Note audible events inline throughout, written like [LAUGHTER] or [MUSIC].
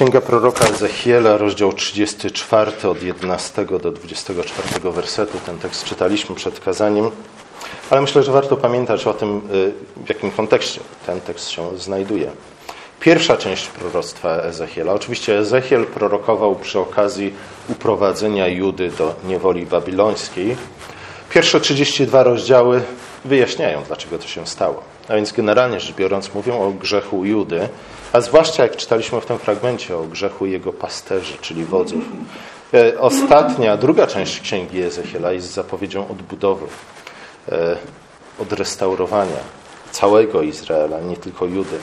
Księga proroka Ezechiela, rozdział 34 od 11 do 24 wersetu. Ten tekst czytaliśmy przed kazaniem, ale myślę, że warto pamiętać o tym, y, w jakim kontekście ten tekst się znajduje. Pierwsza część proroctwa Ezechiela. Oczywiście Ezechiel prorokował przy okazji uprowadzenia Judy do niewoli babilońskiej. Pierwsze 32 rozdziały wyjaśniają, dlaczego to się stało. A więc generalnie rzecz biorąc mówią o grzechu Judy, a zwłaszcza jak czytaliśmy w tym fragmencie o grzechu jego pasterzy, czyli wodzów. E, ostatnia, druga część księgi Ezechiela jest zapowiedzią odbudowy, e, odrestaurowania całego Izraela, nie tylko Judy.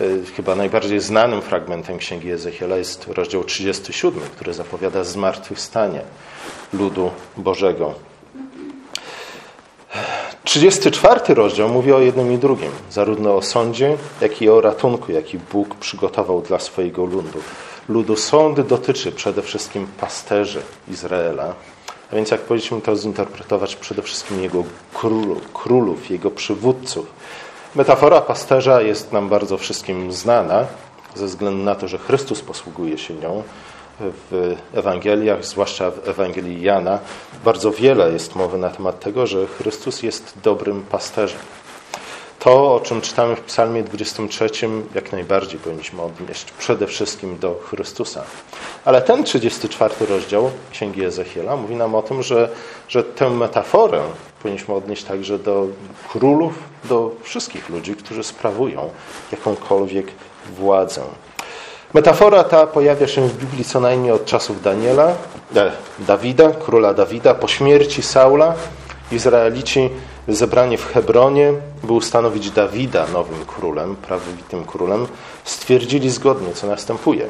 E, chyba najbardziej znanym fragmentem księgi Ezechiela jest rozdział 37, który zapowiada zmartwychwstanie ludu Bożego. 34 rozdział mówi o jednym i drugim, zarówno o sądzie, jak i o ratunku, jaki Bóg przygotował dla swojego ludu. Ludu sąd dotyczy przede wszystkim pasterzy Izraela, a więc jak powinniśmy to zinterpretować przede wszystkim jego królów, królów, jego przywódców. Metafora pasterza jest nam bardzo wszystkim znana, ze względu na to, że Chrystus posługuje się nią w Ewangeliach, zwłaszcza w Ewangelii Jana, bardzo wiele jest mowy na temat tego, że Chrystus jest dobrym pasterzem. To, o czym czytamy w Psalmie 23, jak najbardziej powinniśmy odnieść przede wszystkim do Chrystusa. Ale ten 34 rozdział Księgi Ezechiela mówi nam o tym, że, że tę metaforę powinniśmy odnieść także do królów, do wszystkich ludzi, którzy sprawują jakąkolwiek władzę. Metafora ta pojawia się w Biblii co najmniej od czasów Daniela, e, Dawida, króla Dawida. Po śmierci Saula Izraelici zebrani w Hebronie, by ustanowić Dawida nowym królem, prawowitym królem, stwierdzili zgodnie, co następuje.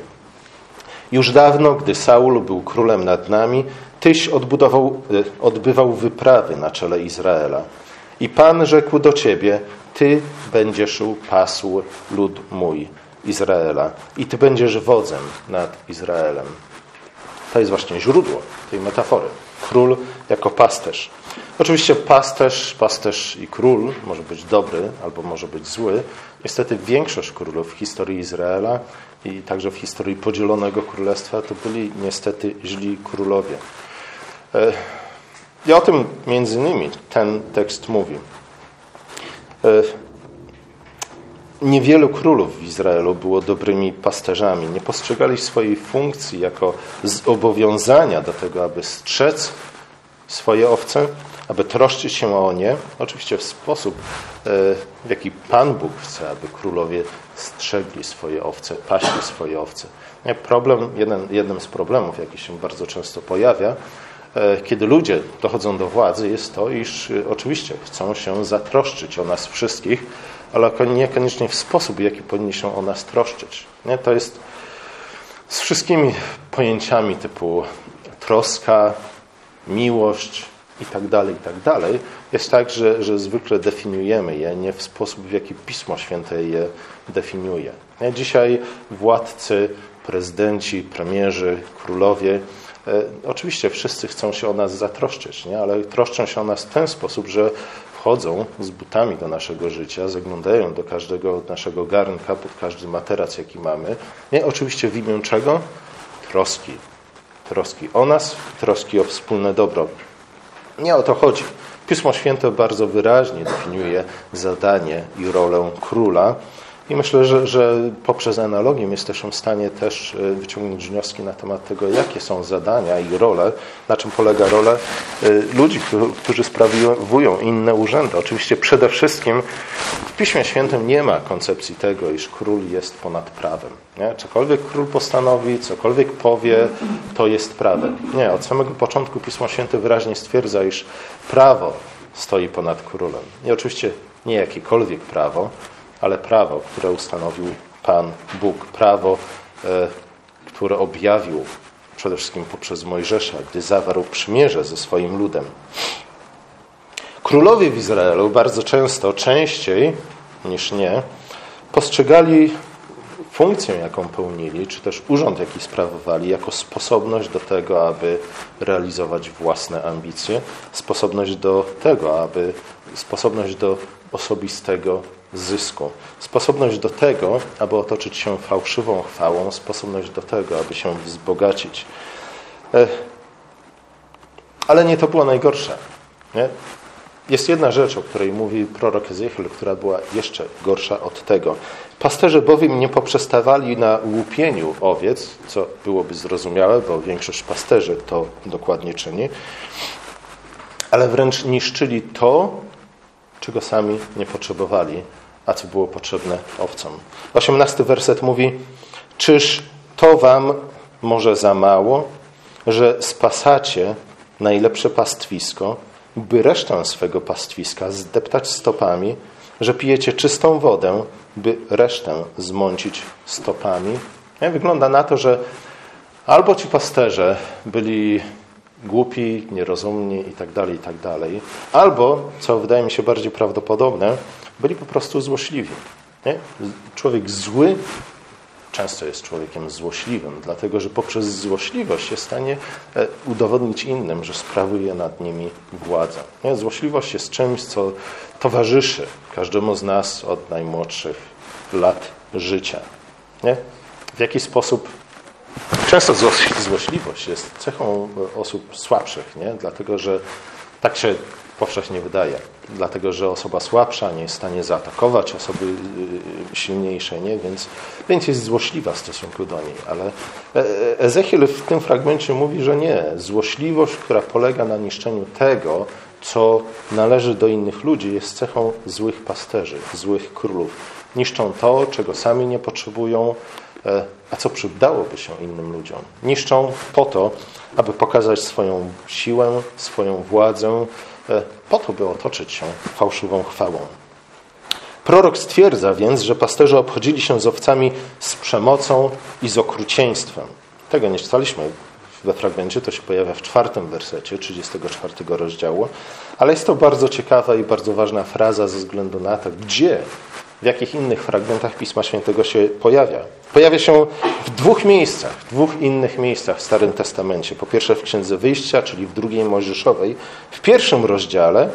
Już dawno, gdy Saul był królem nad nami, Tyś odbudował, e, odbywał wyprawy na czele Izraela. I Pan rzekł do ciebie, Ty będziesz pasł lud mój Izraela i Ty będziesz wodzem nad Izraelem. To jest właśnie źródło tej metafory. Król jako pasterz. Oczywiście pasterz, pasterz i król może być dobry albo może być zły. Niestety większość królów w historii Izraela i także w historii podzielonego królestwa to byli niestety źli królowie. E, I o tym między innymi ten tekst mówi. Niewielu królów w Izraelu było dobrymi pasterzami. Nie postrzegali swojej funkcji jako zobowiązania do tego, aby strzec swoje owce, aby troszczyć się o nie. Oczywiście w sposób, e, w jaki Pan Bóg chce, aby królowie strzegli swoje owce, paśli swoje owce. Problem, jeden, jednym z problemów, jaki się bardzo często pojawia, e, kiedy ludzie dochodzą do władzy, jest to, iż e, oczywiście chcą się zatroszczyć o nas wszystkich, ale niekoniecznie w sposób, w jaki powinni się o nas troszczyć. Nie? To jest z wszystkimi pojęciami typu troska, miłość i tak dalej, i tak jest tak, że, że zwykle definiujemy je nie w sposób, w jaki Pismo Święte je definiuje. Nie? Dzisiaj władcy, prezydenci, premierzy, królowie, e, oczywiście wszyscy chcą się o nas zatroszczyć, nie? ale troszczą się o nas w ten sposób, że wchodzą z butami do naszego życia, zaglądają do każdego naszego garnka, pod każdy materac, jaki mamy. Nie, oczywiście w imię czego? Troski. Troski o nas, troski o wspólne dobro. Nie o to chodzi. Pismo Święte bardzo wyraźnie definiuje zadanie i rolę króla, i myślę, że, że poprzez analogię jesteśmy w stanie też e, wyciągnąć wnioski na temat tego, jakie są zadania i role, na czym polega rola e, ludzi, którzy sprawują inne urzędy. Oczywiście przede wszystkim w Piśmie Świętym nie ma koncepcji tego, iż król jest ponad prawem. Nie? Cokolwiek król postanowi, cokolwiek powie, to jest prawem. Nie, od samego początku Pismo Święte wyraźnie stwierdza, iż prawo stoi ponad królem. I oczywiście nie jakiekolwiek prawo, ale prawo, które ustanowił Pan Bóg, prawo, e, które objawił przede wszystkim poprzez Mojżesza, gdy zawarł przymierze ze swoim ludem. Królowie w Izraelu bardzo często, częściej niż nie, postrzegali funkcję, jaką pełnili, czy też urząd, jaki sprawowali, jako sposobność do tego, aby realizować własne ambicje, sposobność do tego, aby sposobność do osobistego zysku. Sposobność do tego, aby otoczyć się fałszywą chwałą, sposobność do tego, aby się wzbogacić. E, ale nie to było najgorsze. Nie? Jest jedna rzecz, o której mówi prorok Ezechiel, która była jeszcze gorsza od tego. Pasterze bowiem nie poprzestawali na łupieniu owiec, co byłoby zrozumiałe, bo większość pasterzy to dokładnie czyni, ale wręcz niszczyli to, czego sami nie potrzebowali, a co było potrzebne owcom. Osiemnasty werset mówi: Czyż to wam może za mało, że spasacie najlepsze pastwisko, by resztę swego pastwiska zdeptać stopami, że pijecie czystą wodę, by resztę zmącić stopami? Nie? Wygląda na to, że albo ci pasterze byli głupi, nierozumni itd., tak itd., tak albo, co wydaje mi się bardziej prawdopodobne, byli po prostu złośliwi. Nie? Człowiek zły często jest człowiekiem złośliwym, dlatego że poprzez złośliwość jest w stanie e, udowodnić innym, że sprawuje nad nimi władzę. Nie? Złośliwość jest czymś, co towarzyszy każdemu z nas od najmłodszych lat życia. Nie? W jaki sposób Często złośliwość jest cechą osób słabszych, nie? dlatego że tak się powszechnie wydaje. Dlatego, że osoba słabsza nie jest w stanie zaatakować osoby y, silniejszej, nie? Więc, więc jest złośliwa w stosunku do niej. Ale e, Ezechiel w tym fragmencie mówi, że nie. Złośliwość, która polega na niszczeniu tego, co należy do innych ludzi, jest cechą złych pasterzy, złych królów. Niszczą to, czego sami nie potrzebują, e, a co przydałoby się innym ludziom. Niszczą po to, aby pokazać swoją siłę, swoją władzę, E, po to, by otoczyć się fałszywą chwałą. Prorok stwierdza więc, że pasterze obchodzili się z owcami z przemocą i z okrucieństwem. Tego nie czytaliśmy we fragmencie, to się pojawia w czwartym wersecie 34 rozdziału, ale jest to bardzo ciekawa i bardzo ważna fraza ze względu na to, gdzie w jakich innych fragmentach Pisma Świętego się pojawia. Pojawia się w dwóch miejscach, w dwóch innych miejscach w Starym Testamencie. Po pierwsze w Księdze Wyjścia, czyli w drugiej Mojżeszowej, w pierwszym rozdziale,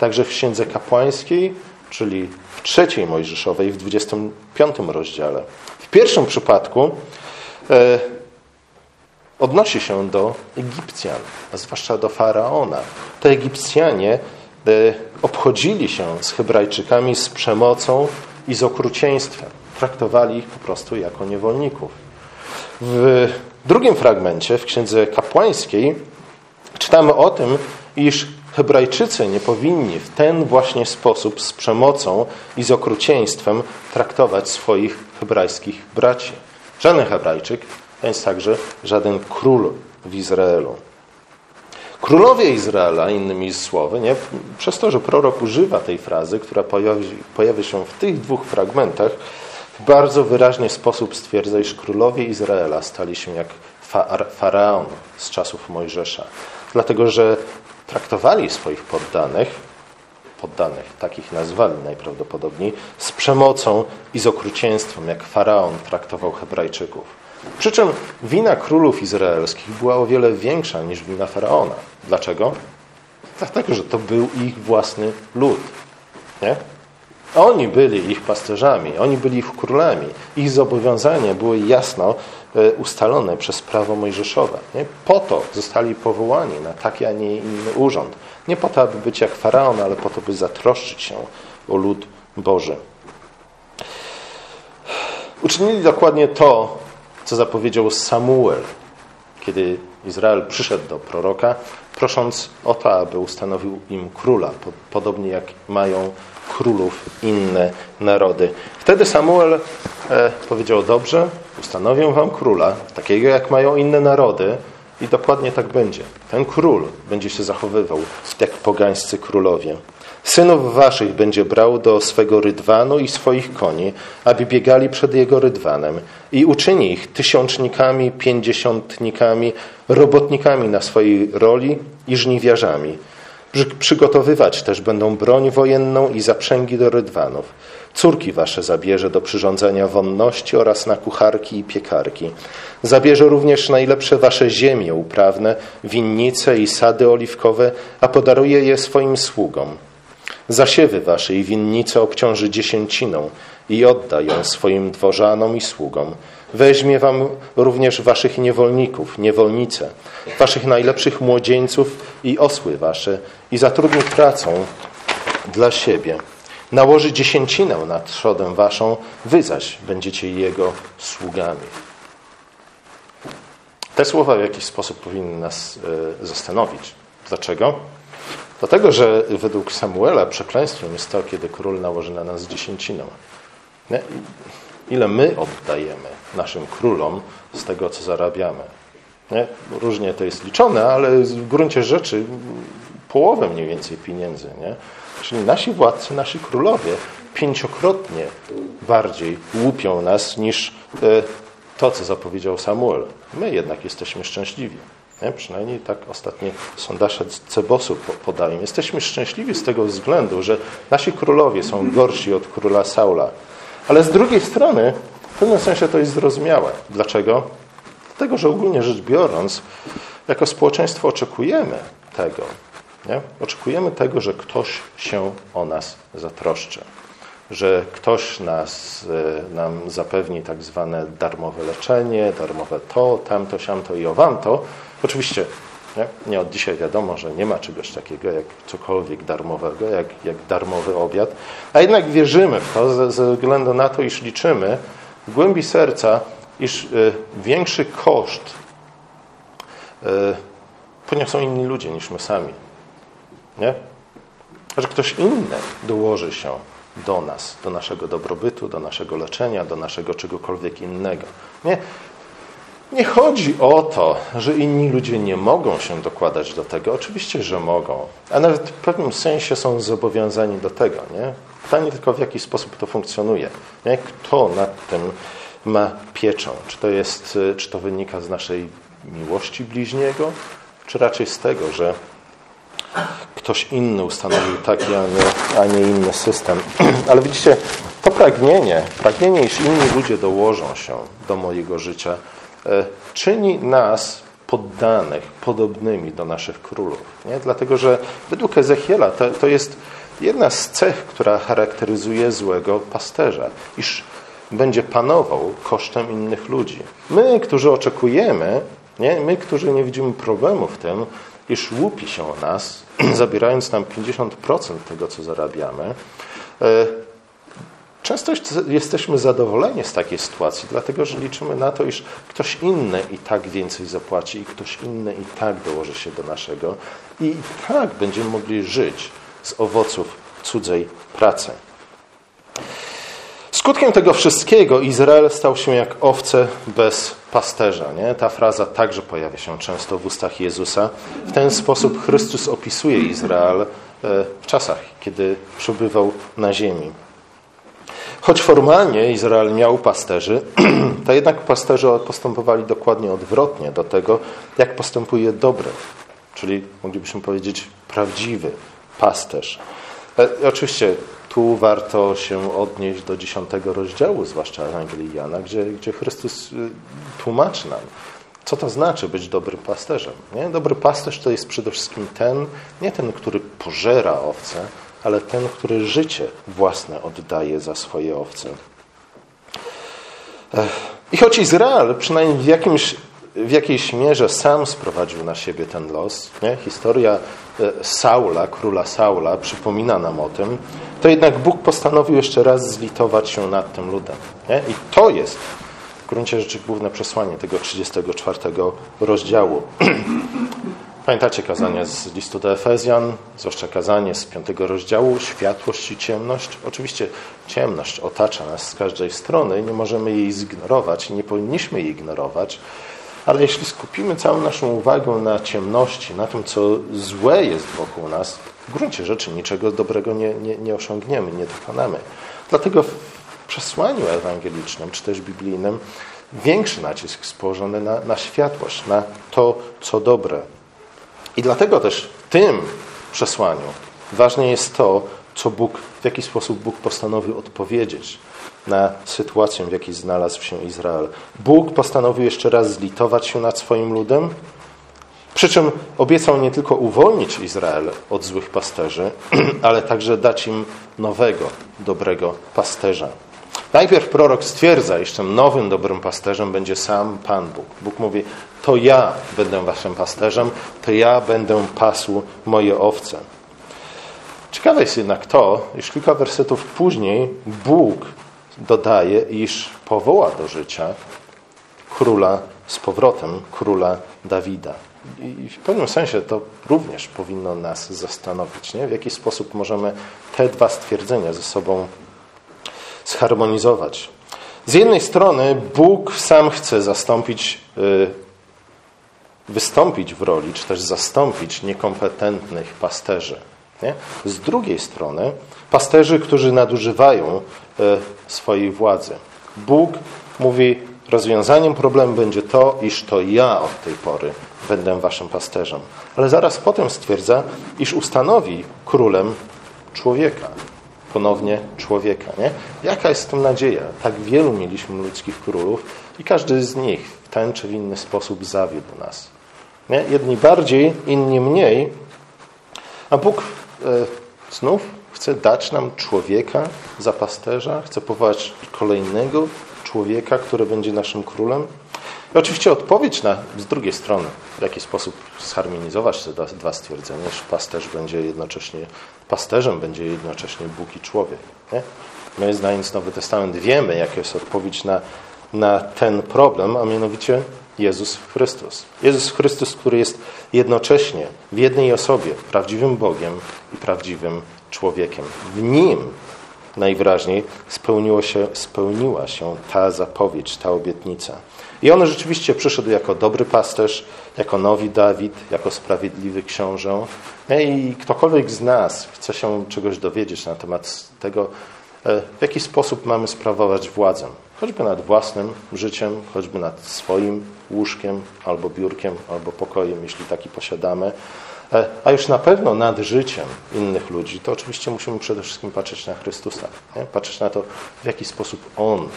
także w Księdze Kapłańskiej, czyli w trzeciej Mojżeszowej, w 25 rozdziale. W pierwszym przypadku e, odnosi się do Egipcjan, a zwłaszcza do Faraona. To Egipcjanie obchodzili się z Hebrajczykami z przemocą, i z okrucieństwem. Traktowali ich po prostu jako niewolników. W drugim fragmencie, w Księdze Kapłańskiej, czytamy o tym, iż Hebrajczycy nie powinni w ten właśnie sposób z przemocą i z okrucieństwem traktować swoich hebrajskich braci. Żaden Hebrajczyk, więc także żaden król w Izraelu. Królowie Izraela, innymi słowy, nie? przez to, że prorok używa tej frazy, która pojawi, się w tych dwóch fragmentach, w bardzo wyraźny sposób stwierdza, iż królowie Izraela stali się jak faraon z czasów Mojżesza. Dlatego, że traktowali swoich poddanych, poddanych, takich nazwali najprawdopodobniej, z przemocą i z okrucieństwem, jak faraon traktował Hebrajczyków. Przy czym wina królów izraelskich była o wiele większa niż wina faraona. Dlaczego? Dlatego, że to był ich własny lud. Nie? Oni byli ich pasterzami, oni byli ich królami. Ich zobowiązania były jasno e, ustalone przez prawo mojżeszowe. Nie? Po to zostali powołani na taki, a nie inny urząd. Nie po to, aby być jak faraon, ale po to, by zatroszczyć się o lud Boży. Uczynili dokładnie to, co zapowiedział Samuel, kiedy Izrael przyszedł do proroka, prosząc o to, aby ustanowił im króla, podobnie jak mają królów inne narody. Wtedy Samuel e, powiedział: Dobrze, ustanowię wam króla, takiego jak mają inne narody, i dokładnie tak będzie. Ten król będzie się zachowywał jak pogańscy królowie. Synów waszych będzie brał do swego rydwanu i swoich koni, aby biegali przed jego rydwanem i uczyni ich tysiącznikami, pięćdziesiątnikami, robotnikami na swojej roli i żniwiarzami. Przygotowywać też będą broń wojenną i zaprzęgi do rydwanów. Córki wasze zabierze do przyrządzenia wonności oraz na kucharki i piekarki. Zabierze również najlepsze wasze ziemie uprawne, winnice i sady oliwkowe, a podaruje je swoim sługom. Zasiewy wasze i winnice obciąży dziesięciną i odda ją swoim dworzanom i sługom. Weźmie wam również waszych niewolników, niewolnice, waszych najlepszych młodzieńców i osły wasze i zatrudni pracą dla siebie. Nałoży dziesięcinę nad trzodę waszą, wy zaś będziecie jego sługami. Te słowa w jakiś sposób powinny nas e, zastanowić. Dlaczego? Dlatego, że według Samuela przekleństwem jest to, kiedy król nałoży na nas dziesięcinę. Ile my oddajemy naszym królom z tego, co zarabiamy? Nie? Różnie to jest liczone, ale w gruncie rzeczy połowę mniej więcej pieniędzy. Nie? Czyli nasi władcy, nasi królowie pięciokrotnie bardziej łupią nas niż e, to, co zapowiedział Samuel. My jednak jesteśmy szczęśliwi. Nie? Przynajmniej tak ostatnie sondaże Cebosu podają. Jesteśmy szczęśliwi z tego względu, że nasi królowie są gorsi od króla Saula. Ale z drugiej strony, w pewnym sensie to jest zrozumiałe. Dlaczego? Dlatego, że ogólnie rzecz biorąc, jako społeczeństwo oczekujemy tego. Nie? Oczekujemy tego, że ktoś się o nas zatroszczy że ktoś nas, e, nam zapewni tak zwane darmowe leczenie, darmowe to, tamto, siamto i owamto. Oczywiście nie? nie od dzisiaj wiadomo, że nie ma czegoś takiego jak cokolwiek darmowego, jak, jak darmowy obiad, a jednak wierzymy w to ze, ze względu na to, iż liczymy w głębi serca, iż y, większy koszt y, poniosą inni ludzie niż my sami. Nie? Że ktoś inny dołoży się do nas, do naszego dobrobytu, do naszego leczenia, do naszego czegokolwiek innego. Nie, nie chodzi o to, że inni ludzie nie mogą się dokładać do tego. Oczywiście, że mogą, a nawet w pewnym sensie są zobowiązani do tego. Nie? Pytanie tylko, w jaki sposób to funkcjonuje. Nie? Kto nad tym ma pieczą? Czy to, jest, czy to wynika z naszej miłości bliźniego, czy raczej z tego, że ktoś inny ustanowił taki, a nie, a nie inny system. [CLEARS THROAT] Ale widzicie, to pragnienie, pragnienie, iż inni ludzie dołożą się do mojego życia, czyni nas poddanych, podobnymi do naszych królów. Nie? Dlatego, że według Ezechiela to, to jest jedna z cech, która charakteryzuje złego pasterza, iż będzie panował kosztem innych ludzi. My, którzy oczekujemy, nie? my, którzy nie widzimy problemu w tym, iż łupi się o nas, [CLEARS THROAT] zabierając nam 50% tego, co zarabiamy, e, Często jesteśmy zadowoleni z takiej sytuacji, dlatego że liczymy na to, iż ktoś inny i tak więcej zapłaci, i ktoś inny i tak dołoży się do naszego, i tak będziemy mogli żyć z owoców cudzej pracy. Skutkiem tego wszystkiego Izrael stał się jak owce bez pasterza. Nie? Ta fraza także pojawia się często w ustach Jezusa. W ten sposób Chrystus opisuje Izrael e, w czasach, kiedy przebywał na ziemi. Choć formalnie Izrael miał pasterzy, [CLEARS THROAT] to jednak pasterze postępowali dokładnie odwrotnie do tego, jak postępuje dobry, czyli moglibyśmy powiedzieć prawdziwy pasterz. E, oczywiście tu warto się odnieść do dziesiątego rozdziału, zwłaszcza Ewangelii Jana, gdzie, gdzie Chrystus y, tłumaczy nam, co to znaczy być dobrym pasterzem. Nie? Dobry pasterz to jest przede wszystkim ten, nie ten, który pożera owce, ale ten, który życie własne oddaje za swoje owce. I choć Izrael przynajmniej w jakimś w jakiejś mierze sam sprowadził na siebie ten los. Nie? Historia e, Saula, króla Saula, przypomina nam o tym. To jednak Bóg postanowił jeszcze raz zlitować się nad tym ludem. Nie? I to jest w gruncie rzeczy główne przesłanie tego 34 rozdziału. [CLEARS THROAT] Pamiętacie kazanie z listu do Efezjan, zwłaszcza kazanie z piątego rozdziału, światłość i ciemność. Oczywiście ciemność otacza nas z każdej strony, nie możemy jej zignorować, nie powinniśmy jej ignorować, ale jeśli skupimy całą naszą uwagę na ciemności, na tym, co złe jest wokół nas, w gruncie rzeczy niczego dobrego nie, nie, nie osiągniemy, nie dokonamy. Dlatego w przesłaniu ewangelicznym, czy też biblijnym, większy nacisk jest położony na, na światłość, na to, co dobre. I dlatego też w tym przesłaniu ważne jest to, co Bóg, w jaki sposób Bóg postanowił odpowiedzieć na sytuację, w jakiej znalazł się Izrael. Bóg postanowił jeszcze raz zlitować się nad swoim ludem Przy czym obiecał nie tylko uwolnić Izrael od złych pasterzy, [CLEARS THROAT] ale także dać im nowego, dobrego pasterza. Najpierw prorok stwierdza, iż tym nowym, dobrym pasterzem będzie sam Pan Bóg. Bóg mówi, to ja będę waszym pasterzem, to ja będę pasł moje owce. Ciekawe jest jednak to, iż kilka wersetów później Bóg dodaje, iż powoła do życia króla z powrotem, króla Dawida. I w pewnym sensie to również powinno nas zastanowić, nie? w jaki sposób możemy te dwa stwierdzenia ze sobą zharmonizować. Z jednej strony Bóg sam chce zastąpić, y, wystąpić w roli, czy też zastąpić niekompetentnych pasterzy. Nie? Z drugiej strony pasterzy, którzy nadużywają y, swojej władzy. Bóg mówi, rozwiązaniem problemu będzie to, iż to ja od tej pory będę waszym pasterzem. Ale zaraz potem stwierdza, iż ustanowi królem człowieka ponownie człowieka. Nie? Jaka jest w tym nadzieja? Tak wielu mieliśmy ludzkich królów i każdy z nich w ten czy w inny sposób zawiódł nas. Nie? Jedni bardziej, inni mniej, a Bóg e, znów chce dać nam człowieka za pasterza, chce powołać kolejnego człowieka, który będzie naszym królem. I oczywiście odpowiedź na, z drugiej strony, w jaki sposób zharmonizować te dwa stwierdzenia, że pasterz będzie jednocześnie, pasterzem będzie jednocześnie Bóg i człowiek. Nie? My, znając Nowy Testament, wiemy, jaka jest odpowiedź na, na ten problem, a mianowicie Jezus Chrystus. Jezus Chrystus, który jest jednocześnie w jednej osobie prawdziwym Bogiem i prawdziwym człowiekiem. W Nim najwyraźniej spełniło się, spełniła się ta zapowiedź, ta obietnica. I on rzeczywiście przyszedł jako dobry pasterz, jako nowy Dawid, jako sprawiedliwy książę. I ktokolwiek z nas chce się czegoś dowiedzieć na temat tego, e, w jaki sposób mamy sprawować władzę, choćby nad własnym życiem, choćby nad swoim łóżkiem, albo biurkiem, albo pokojem, jeśli taki posiadamy, e, a już na pewno nad życiem innych ludzi, to oczywiście musimy przede wszystkim patrzeć na Chrystusa. Nie? Patrzeć na to, w jaki sposób On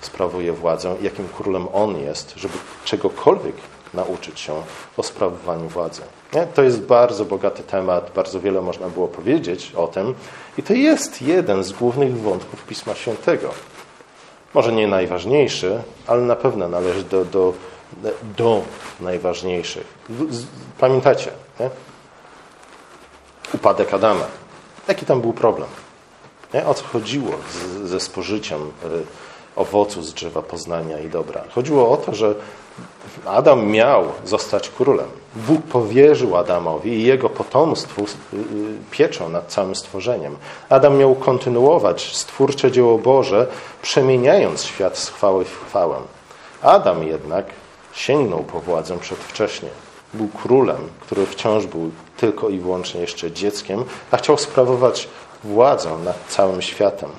sprawuje władzę, jakim królem on jest, żeby czegokolwiek nauczyć się o sprawowaniu władzy. Nie? To jest bardzo bogaty temat, bardzo wiele można było powiedzieć o tym i to jest jeden z głównych wątków Pisma Świętego. Może nie najważniejszy, ale na pewno należy do, do, do najważniejszych. Pamiętacie, nie? upadek Adama. Jaki tam był problem? Nie? O co chodziło z, ze spożyciem y, owocu z drzewa poznania i dobra. Chodziło o to, że Adam miał zostać królem. Bóg powierzył Adamowi i jego potomstwu y, y, pieczą nad całym stworzeniem. Adam miał kontynuować stwórcze dzieło Boże, przemieniając świat z chwały w chwałę. Adam jednak sięgnął po władzę przedwcześnie. Był królem, który wciąż był tylko i wyłącznie jeszcze dzieckiem, a chciał sprawować władzę nad całym światem.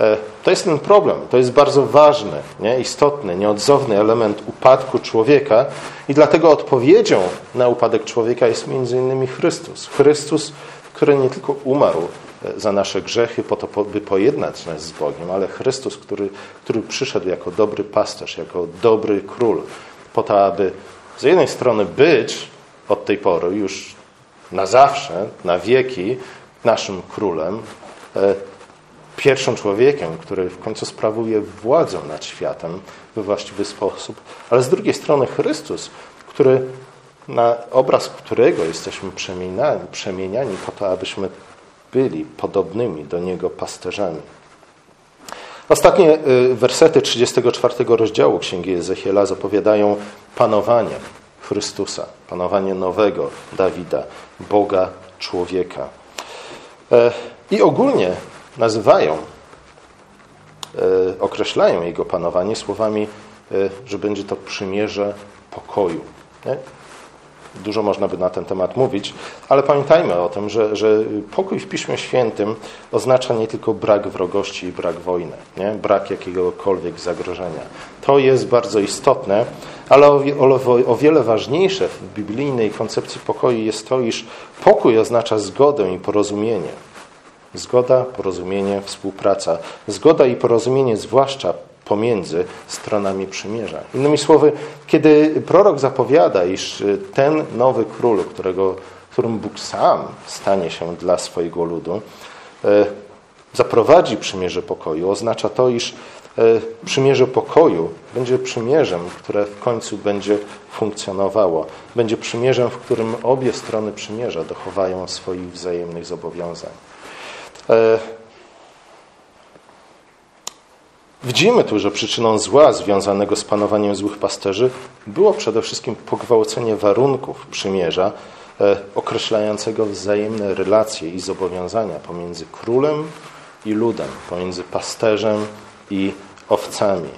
E, to jest ten problem. To jest bardzo ważny, nie? istotny, nieodzowny element upadku człowieka i dlatego odpowiedzią na upadek człowieka jest innymi Chrystus. Chrystus, który nie tylko umarł e, za nasze grzechy po to, by pojednać nas z Bogiem, ale Chrystus, który, który przyszedł jako dobry pasterz, jako dobry król, po to, aby z jednej strony być od tej pory już na zawsze, na wieki naszym królem, e, pierwszym człowiekiem, który w końcu sprawuje władzę nad światem we właściwy sposób, ale z drugiej strony Chrystus, który na obraz którego jesteśmy przemieniani, przemieniani po to, abyśmy byli podobnymi do Niego pasterzami. Ostatnie y, wersety 34 rozdziału Księgi Ezechiela zapowiadają panowanie Chrystusa, panowanie nowego Dawida, Boga człowieka. E, I ogólnie nazywają, e, określają jego panowanie słowami, e, że będzie to przymierze pokoju. Dużo można by na ten temat mówić, ale pamiętajmy o tym, że, że pokój w Piśmie Świętym oznacza nie tylko brak wrogości i brak wojny, nie? brak jakiegokolwiek zagrożenia. To jest bardzo istotne, ale o, o, o wiele ważniejsze w biblijnej koncepcji pokoju jest to, iż pokój oznacza zgodę i porozumienie. Zgoda, porozumienie, współpraca. Zgoda i porozumienie, zwłaszcza pomiędzy stronami przymierza. Innymi słowy, kiedy prorok zapowiada, iż ten nowy król, którego, którym Bóg sam stanie się dla swojego ludu, e, zaprowadzi przymierze pokoju, oznacza to, iż e, przymierze pokoju będzie przymierzem, które w końcu będzie funkcjonowało. Będzie przymierzem, w którym obie strony przymierza dochowają swoich wzajemnych zobowiązań. E, Widzimy tu, że przyczyną zła związanego z panowaniem złych pasterzy było przede wszystkim pogwałcenie warunków przymierza e, określającego wzajemne relacje i zobowiązania pomiędzy królem i ludem, pomiędzy pasterzem i owcami.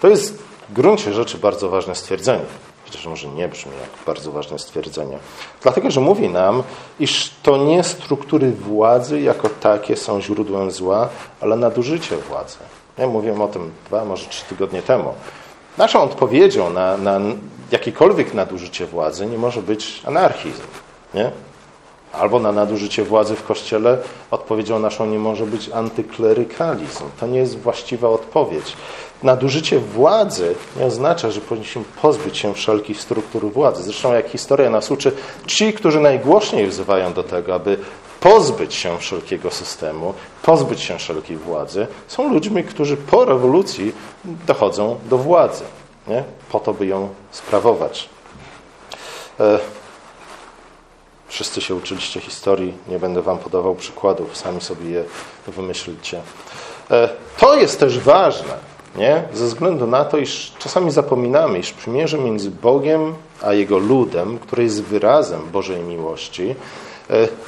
To jest w gruncie rzeczy bardzo ważne stwierdzenie. Chociaż może nie brzmi jak bardzo ważne stwierdzenie. Dlatego, że mówi nam, iż to nie struktury władzy jako takie są źródłem zła, ale nadużycie władzy. Ja mówiłem o tym dwa, może trzy tygodnie temu. Naszą odpowiedzią na, na jakiekolwiek nadużycie władzy nie może być anarchizm. Nie? Albo na nadużycie władzy w Kościele odpowiedzią naszą nie może być antyklerykalizm. To nie jest właściwa odpowiedź. Nadużycie władzy nie oznacza, że powinniśmy pozbyć się wszelkich struktur władzy. Zresztą, jak historia nas uczy, ci, którzy najgłośniej wzywają do tego, aby pozbyć się wszelkiego systemu, pozbyć się wszelkiej władzy, są ludźmi, którzy po rewolucji dochodzą do władzy, nie? po to, by ją sprawować. E, wszyscy się uczyliście historii, nie będę wam podawał przykładów, sami sobie je wymyślicie. E, to jest też ważne, nie? ze względu na to, iż czasami zapominamy, iż przymierze między Bogiem a Jego ludem, które jest wyrazem Bożej miłości,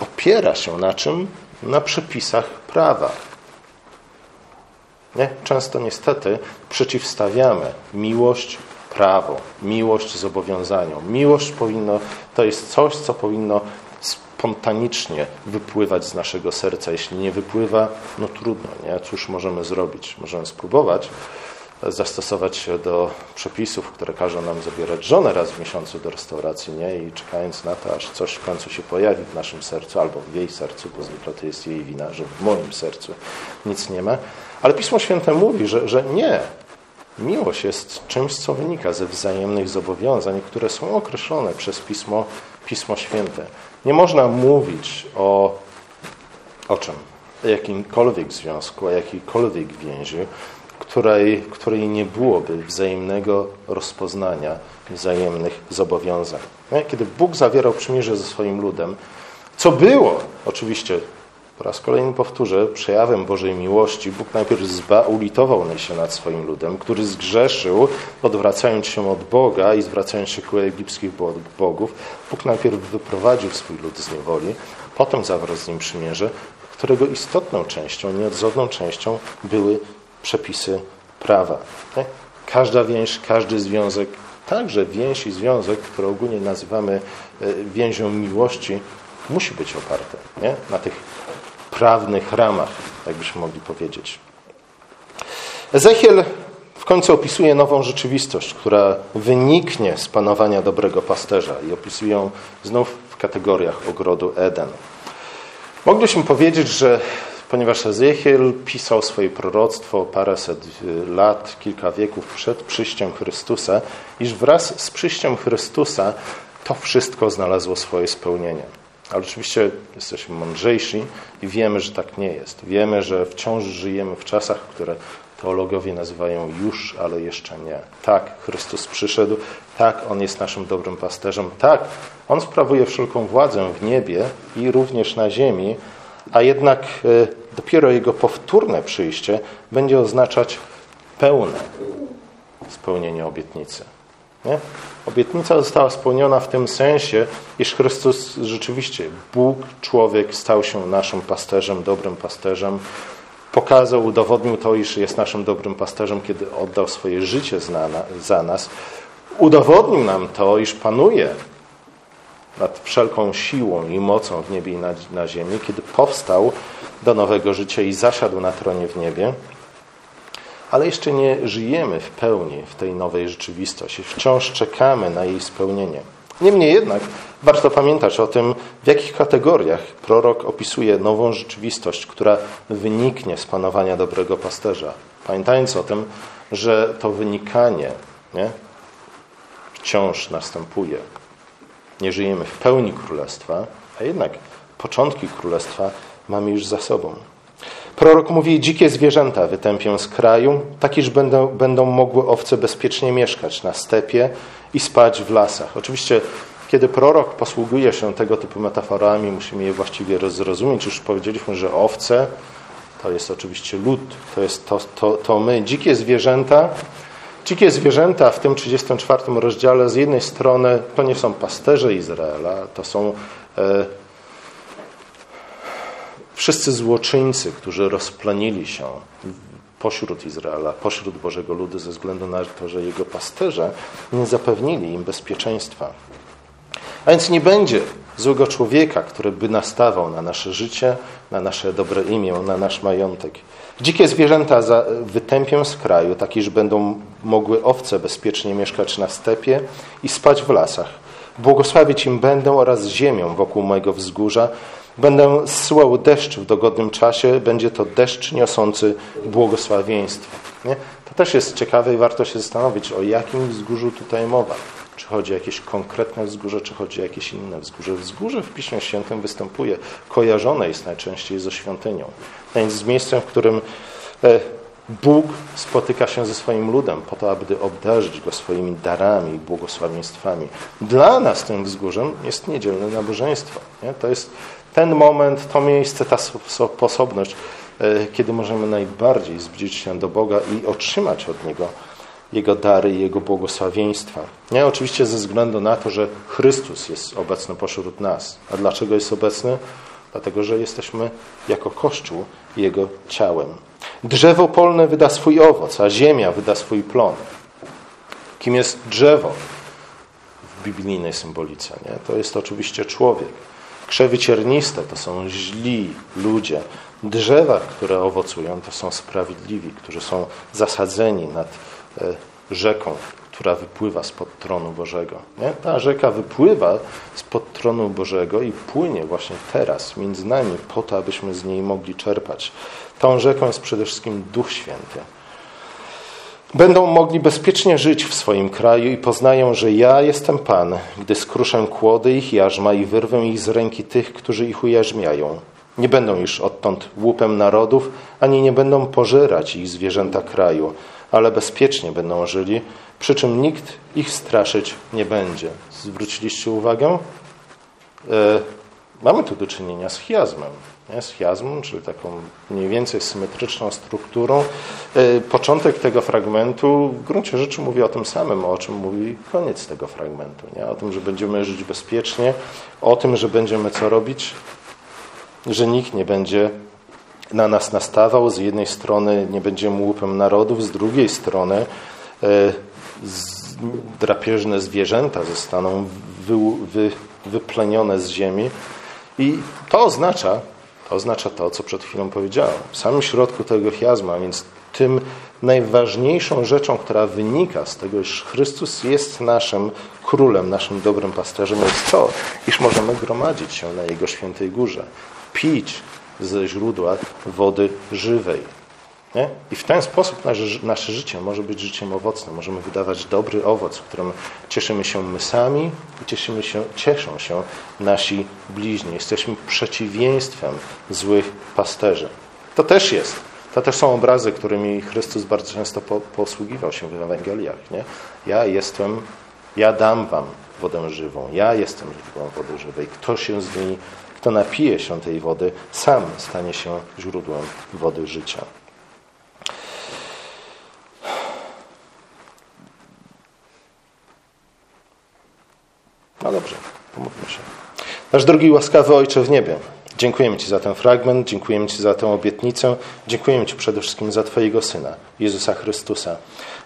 opiera się na czym? Na przepisach prawa. Nie? Często niestety przeciwstawiamy miłość prawo, miłość zobowiązaniom. Miłość powinno, to jest coś, co powinno spontanicznie wypływać z naszego serca. Jeśli nie wypływa, no trudno, nie? Cóż możemy zrobić? Możemy spróbować, zastosować się do przepisów, które każą nam zabierać żonę raz w miesiącu do restauracji, nie? I czekając na to, aż coś w końcu się pojawi w naszym sercu, albo w jej sercu, bo zwykle to jest jej wina, że w moim sercu nic nie ma. Ale Pismo Święte mówi, że, że nie. Miłość jest czymś, co wynika ze wzajemnych zobowiązań, które są określone przez Pismo, Pismo Święte. Nie można mówić o, o czym? O jakimkolwiek związku, o jakiejkolwiek więzi, której, której nie byłoby wzajemnego rozpoznania, wzajemnych zobowiązań. Kiedy Bóg zawierał przymierze ze swoim ludem, co było oczywiście, po raz kolejny powtórzę, przejawem Bożej miłości, Bóg najpierw ulitował się nad swoim ludem, który zgrzeszył, odwracając się od Boga i zwracając się ku egipskich bogów. Bóg najpierw wyprowadził swój lud z niewoli, potem zawarł z nim przymierze, którego istotną częścią, nieodzowną częścią były przepisy prawa. Każda więź, każdy związek, także więź i związek, który ogólnie nazywamy e, więzią miłości, musi być oparty nie? na tych prawnych ramach, jakbyśmy mogli powiedzieć. Ezechiel w końcu opisuje nową rzeczywistość, która wyniknie z panowania dobrego pasterza i opisuje ją znów w kategoriach ogrodu Eden. Mogliśmy powiedzieć, że ponieważ Ezechiel pisał swoje proroctwo paręset lat, kilka wieków przed przyjściem Chrystusa, iż wraz z przyjściem Chrystusa to wszystko znalazło swoje spełnienie. Ale oczywiście jesteśmy mądrzejsi i wiemy, że tak nie jest. Wiemy, że wciąż żyjemy w czasach, które teologowie nazywają już, ale jeszcze nie. Tak, Chrystus przyszedł, tak, On jest naszym dobrym pasterzem, tak, On sprawuje wszelką władzę w niebie i również na ziemi, a jednak e, dopiero jego powtórne przyjście będzie oznaczać pełne spełnienie obietnicy. Nie? Obietnica została spełniona w tym sensie, iż Chrystus rzeczywiście, Bóg, człowiek, stał się naszym pasterzem, dobrym pasterzem. Pokazał, udowodnił to, iż jest naszym dobrym pasterzem, kiedy oddał swoje życie za nas. Udowodnił nam to, iż panuje nad wszelką siłą i mocą w niebie i na, na ziemi, kiedy powstał do nowego życia i zasiadł na tronie w niebie, ale jeszcze nie żyjemy w pełni w tej nowej rzeczywistości. Wciąż czekamy na jej spełnienie. Niemniej jednak warto pamiętać o tym, w jakich kategoriach prorok opisuje nową rzeczywistość, która wyniknie z panowania dobrego pasterza. Pamiętając o tym, że to wynikanie nie, wciąż następuje. Nie żyjemy w pełni królestwa, a jednak początki królestwa mamy już za sobą. Prorok mówi, dzikie zwierzęta wytępię z kraju, tak iż będą, będą mogły owce bezpiecznie mieszkać na stepie i spać w lasach. Oczywiście, kiedy prorok posługuje się tego typu metaforami, musimy je właściwie zrozumieć. Już powiedzieliśmy, że owce to jest oczywiście lud, to jest to, to, to my. Dzikie zwierzęta, dzikie zwierzęta w tym 34 rozdziale z jednej strony to nie są pasterze Izraela, to są e, Wszyscy złoczyńcy, którzy rozplanili się pośród Izraela, pośród Bożego Ludu, ze względu na to, że jego pasterze nie zapewnili im bezpieczeństwa. A więc nie będzie złego człowieka, który by nastawał na nasze życie, na nasze dobre imię, na nasz majątek. Dzikie zwierzęta wytępię z kraju, tak iż będą mogły owce bezpiecznie mieszkać na stepie i spać w lasach. Błogosławić im będę oraz ziemią wokół mojego wzgórza, Będę zsyłał deszcz w dogodnym czasie, będzie to deszcz niosący błogosławieństwo. Nie? To też jest ciekawe i warto się zastanowić, o jakim wzgórzu tutaj mowa. Czy chodzi o jakieś konkretne wzgórze, czy chodzi o jakieś inne wzgórze. Wzgórze w Piśmie Świętym występuje, kojarzone jest najczęściej ze świątynią. Więc z miejscem, w którym e, Bóg spotyka się ze swoim ludem po to, aby obdarzyć go swoimi darami i błogosławieństwami. Dla nas tym wzgórzem jest niedzielne nabożeństwo. Nie? To jest ten moment, to miejsce, ta sposobność, e, kiedy możemy najbardziej zbliżyć się do Boga i otrzymać od Niego Jego dary i Jego błogosławieństwa. Nie oczywiście ze względu na to, że Chrystus jest obecny pośród nas. A dlaczego jest obecny? Dlatego, że jesteśmy jako Kościół Jego ciałem. Drzewo polne wyda swój owoc, a ziemia wyda swój plon. Kim jest drzewo w biblijnej symbolice? Nie? To jest oczywiście człowiek. Krzewy cierniste to są źli ludzie. Drzewa, które owocują, to są sprawiedliwi, którzy są zasadzeni nad rzeką, która wypływa spod tronu Bożego. Nie? Ta rzeka wypływa spod tronu Bożego i płynie właśnie teraz między nami po to, abyśmy z niej mogli czerpać. Tą rzeką jest przede wszystkim Duch Święty. Będą mogli bezpiecznie żyć w swoim kraju i poznają, że ja jestem Pan, gdy skruszę kłody ich jarzma i wyrwę ich z ręki tych, którzy ich ujarzmiają. Nie będą już odtąd łupem narodów, ani nie będą pożerać ich zwierzęta kraju, ale bezpiecznie będą żyli, przy czym nikt ich straszyć nie będzie. Zwróciliście uwagę? E, mamy tu do czynienia z chiazmem nie, schiazmą, czyli taką mniej więcej symetryczną strukturą. E, początek tego fragmentu w gruncie rzeczy mówi o tym samym, o czym mówi koniec tego fragmentu. Nie? O tym, że będziemy żyć bezpiecznie, o tym, że będziemy co robić, że nikt nie będzie na nas nastawał. Z jednej strony nie będziemy łupem narodów, z drugiej strony e, drapieżne zwierzęta zostaną wy, wy, wyplenione z ziemi. I to oznacza, to oznacza to, co przed chwilą powiedziałem. W samym środku tego chiazma, więc tym najważniejszą rzeczą, która wynika z tego, iż Chrystus jest naszym królem, naszym dobrym pasterzem, jest to, iż możemy gromadzić się na Jego świętej górze, pić ze źródła wody żywej. Nie? I w ten sposób nasze, nasze życie może być życiem owocnym. Możemy wydawać dobry owoc, którym cieszymy się my sami i cieszymy się, cieszą się nasi bliźni. Jesteśmy przeciwieństwem złych pasterzy. To też jest. To też są obrazy, którymi Chrystus bardzo często po, posługiwał się w Ewangeliach. Nie? Ja jestem, ja dam wam wodę żywą. Ja jestem źródłem wody żywej. Kto się z niej, kto napije się tej wody, sam stanie się źródłem wody życia. No dobrze, pomówmy się. Nasz drogi łaskawy Ojcze w niebie, dziękujemy Ci za ten fragment, dziękujemy Ci za tę obietnicę, dziękujemy Ci przede wszystkim za Twojego Syna, Jezusa Chrystusa,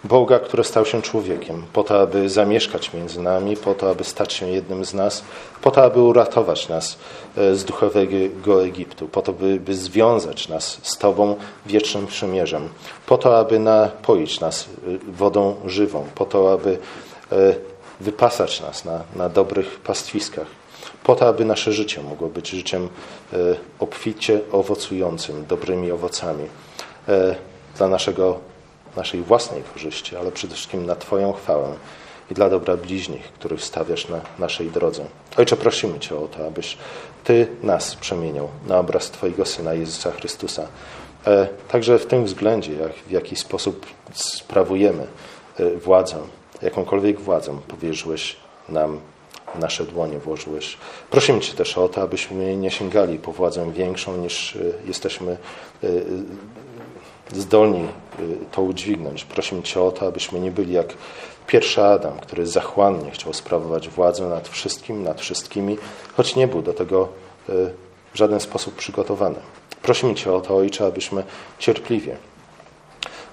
Boga, który stał się człowiekiem, po to, aby zamieszkać między nami, po to, aby stać się jednym z nas, po to, aby uratować nas e, z duchowego Egiptu, po to, by, by związać nas z Tobą wiecznym przymierzem, po to, aby napoić nas e, wodą żywą, po to, aby e, wypasać nas na, na dobrych pastwiskach, po to, aby nasze życie mogło być życiem e, obficie owocującym, dobrymi owocami e, dla naszego naszej własnej korzyści, ale przede wszystkim na Twoją chwałę i dla dobra bliźnich, których stawiasz na naszej drodze. Ojcze, prosimy Cię o to, abyś Ty nas przemieniał na obraz Twojego Syna Jezusa Chrystusa. E, także w tym względzie, jak, w jaki sposób sprawujemy władzę, jakąkolwiek władzę powierzyłeś nam nasze dłonie włożyłeś. Prosimy Cię też o to, abyśmy nie sięgali po władzę większą niż e, jesteśmy zdolni to udźwignąć. Prosimy Cię o to, abyśmy nie byli jak pierwszy Adam, który zachłannie chciał sprawować władzę nad wszystkim, nad wszystkimi, choć nie był do tego w żaden sposób przygotowany. Prosimy Cię o to, Ojcze, abyśmy cierpliwie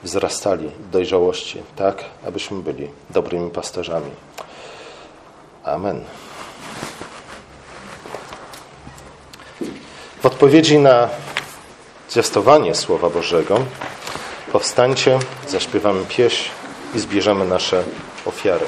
wzrastali w dojrzałości, tak, abyśmy byli dobrymi pasterzami. Amen. W odpowiedzi na zwiastowanie Słowa Bożego powstańcie, zaśpiewamy pieśń i zbierzemy nasze ofiary.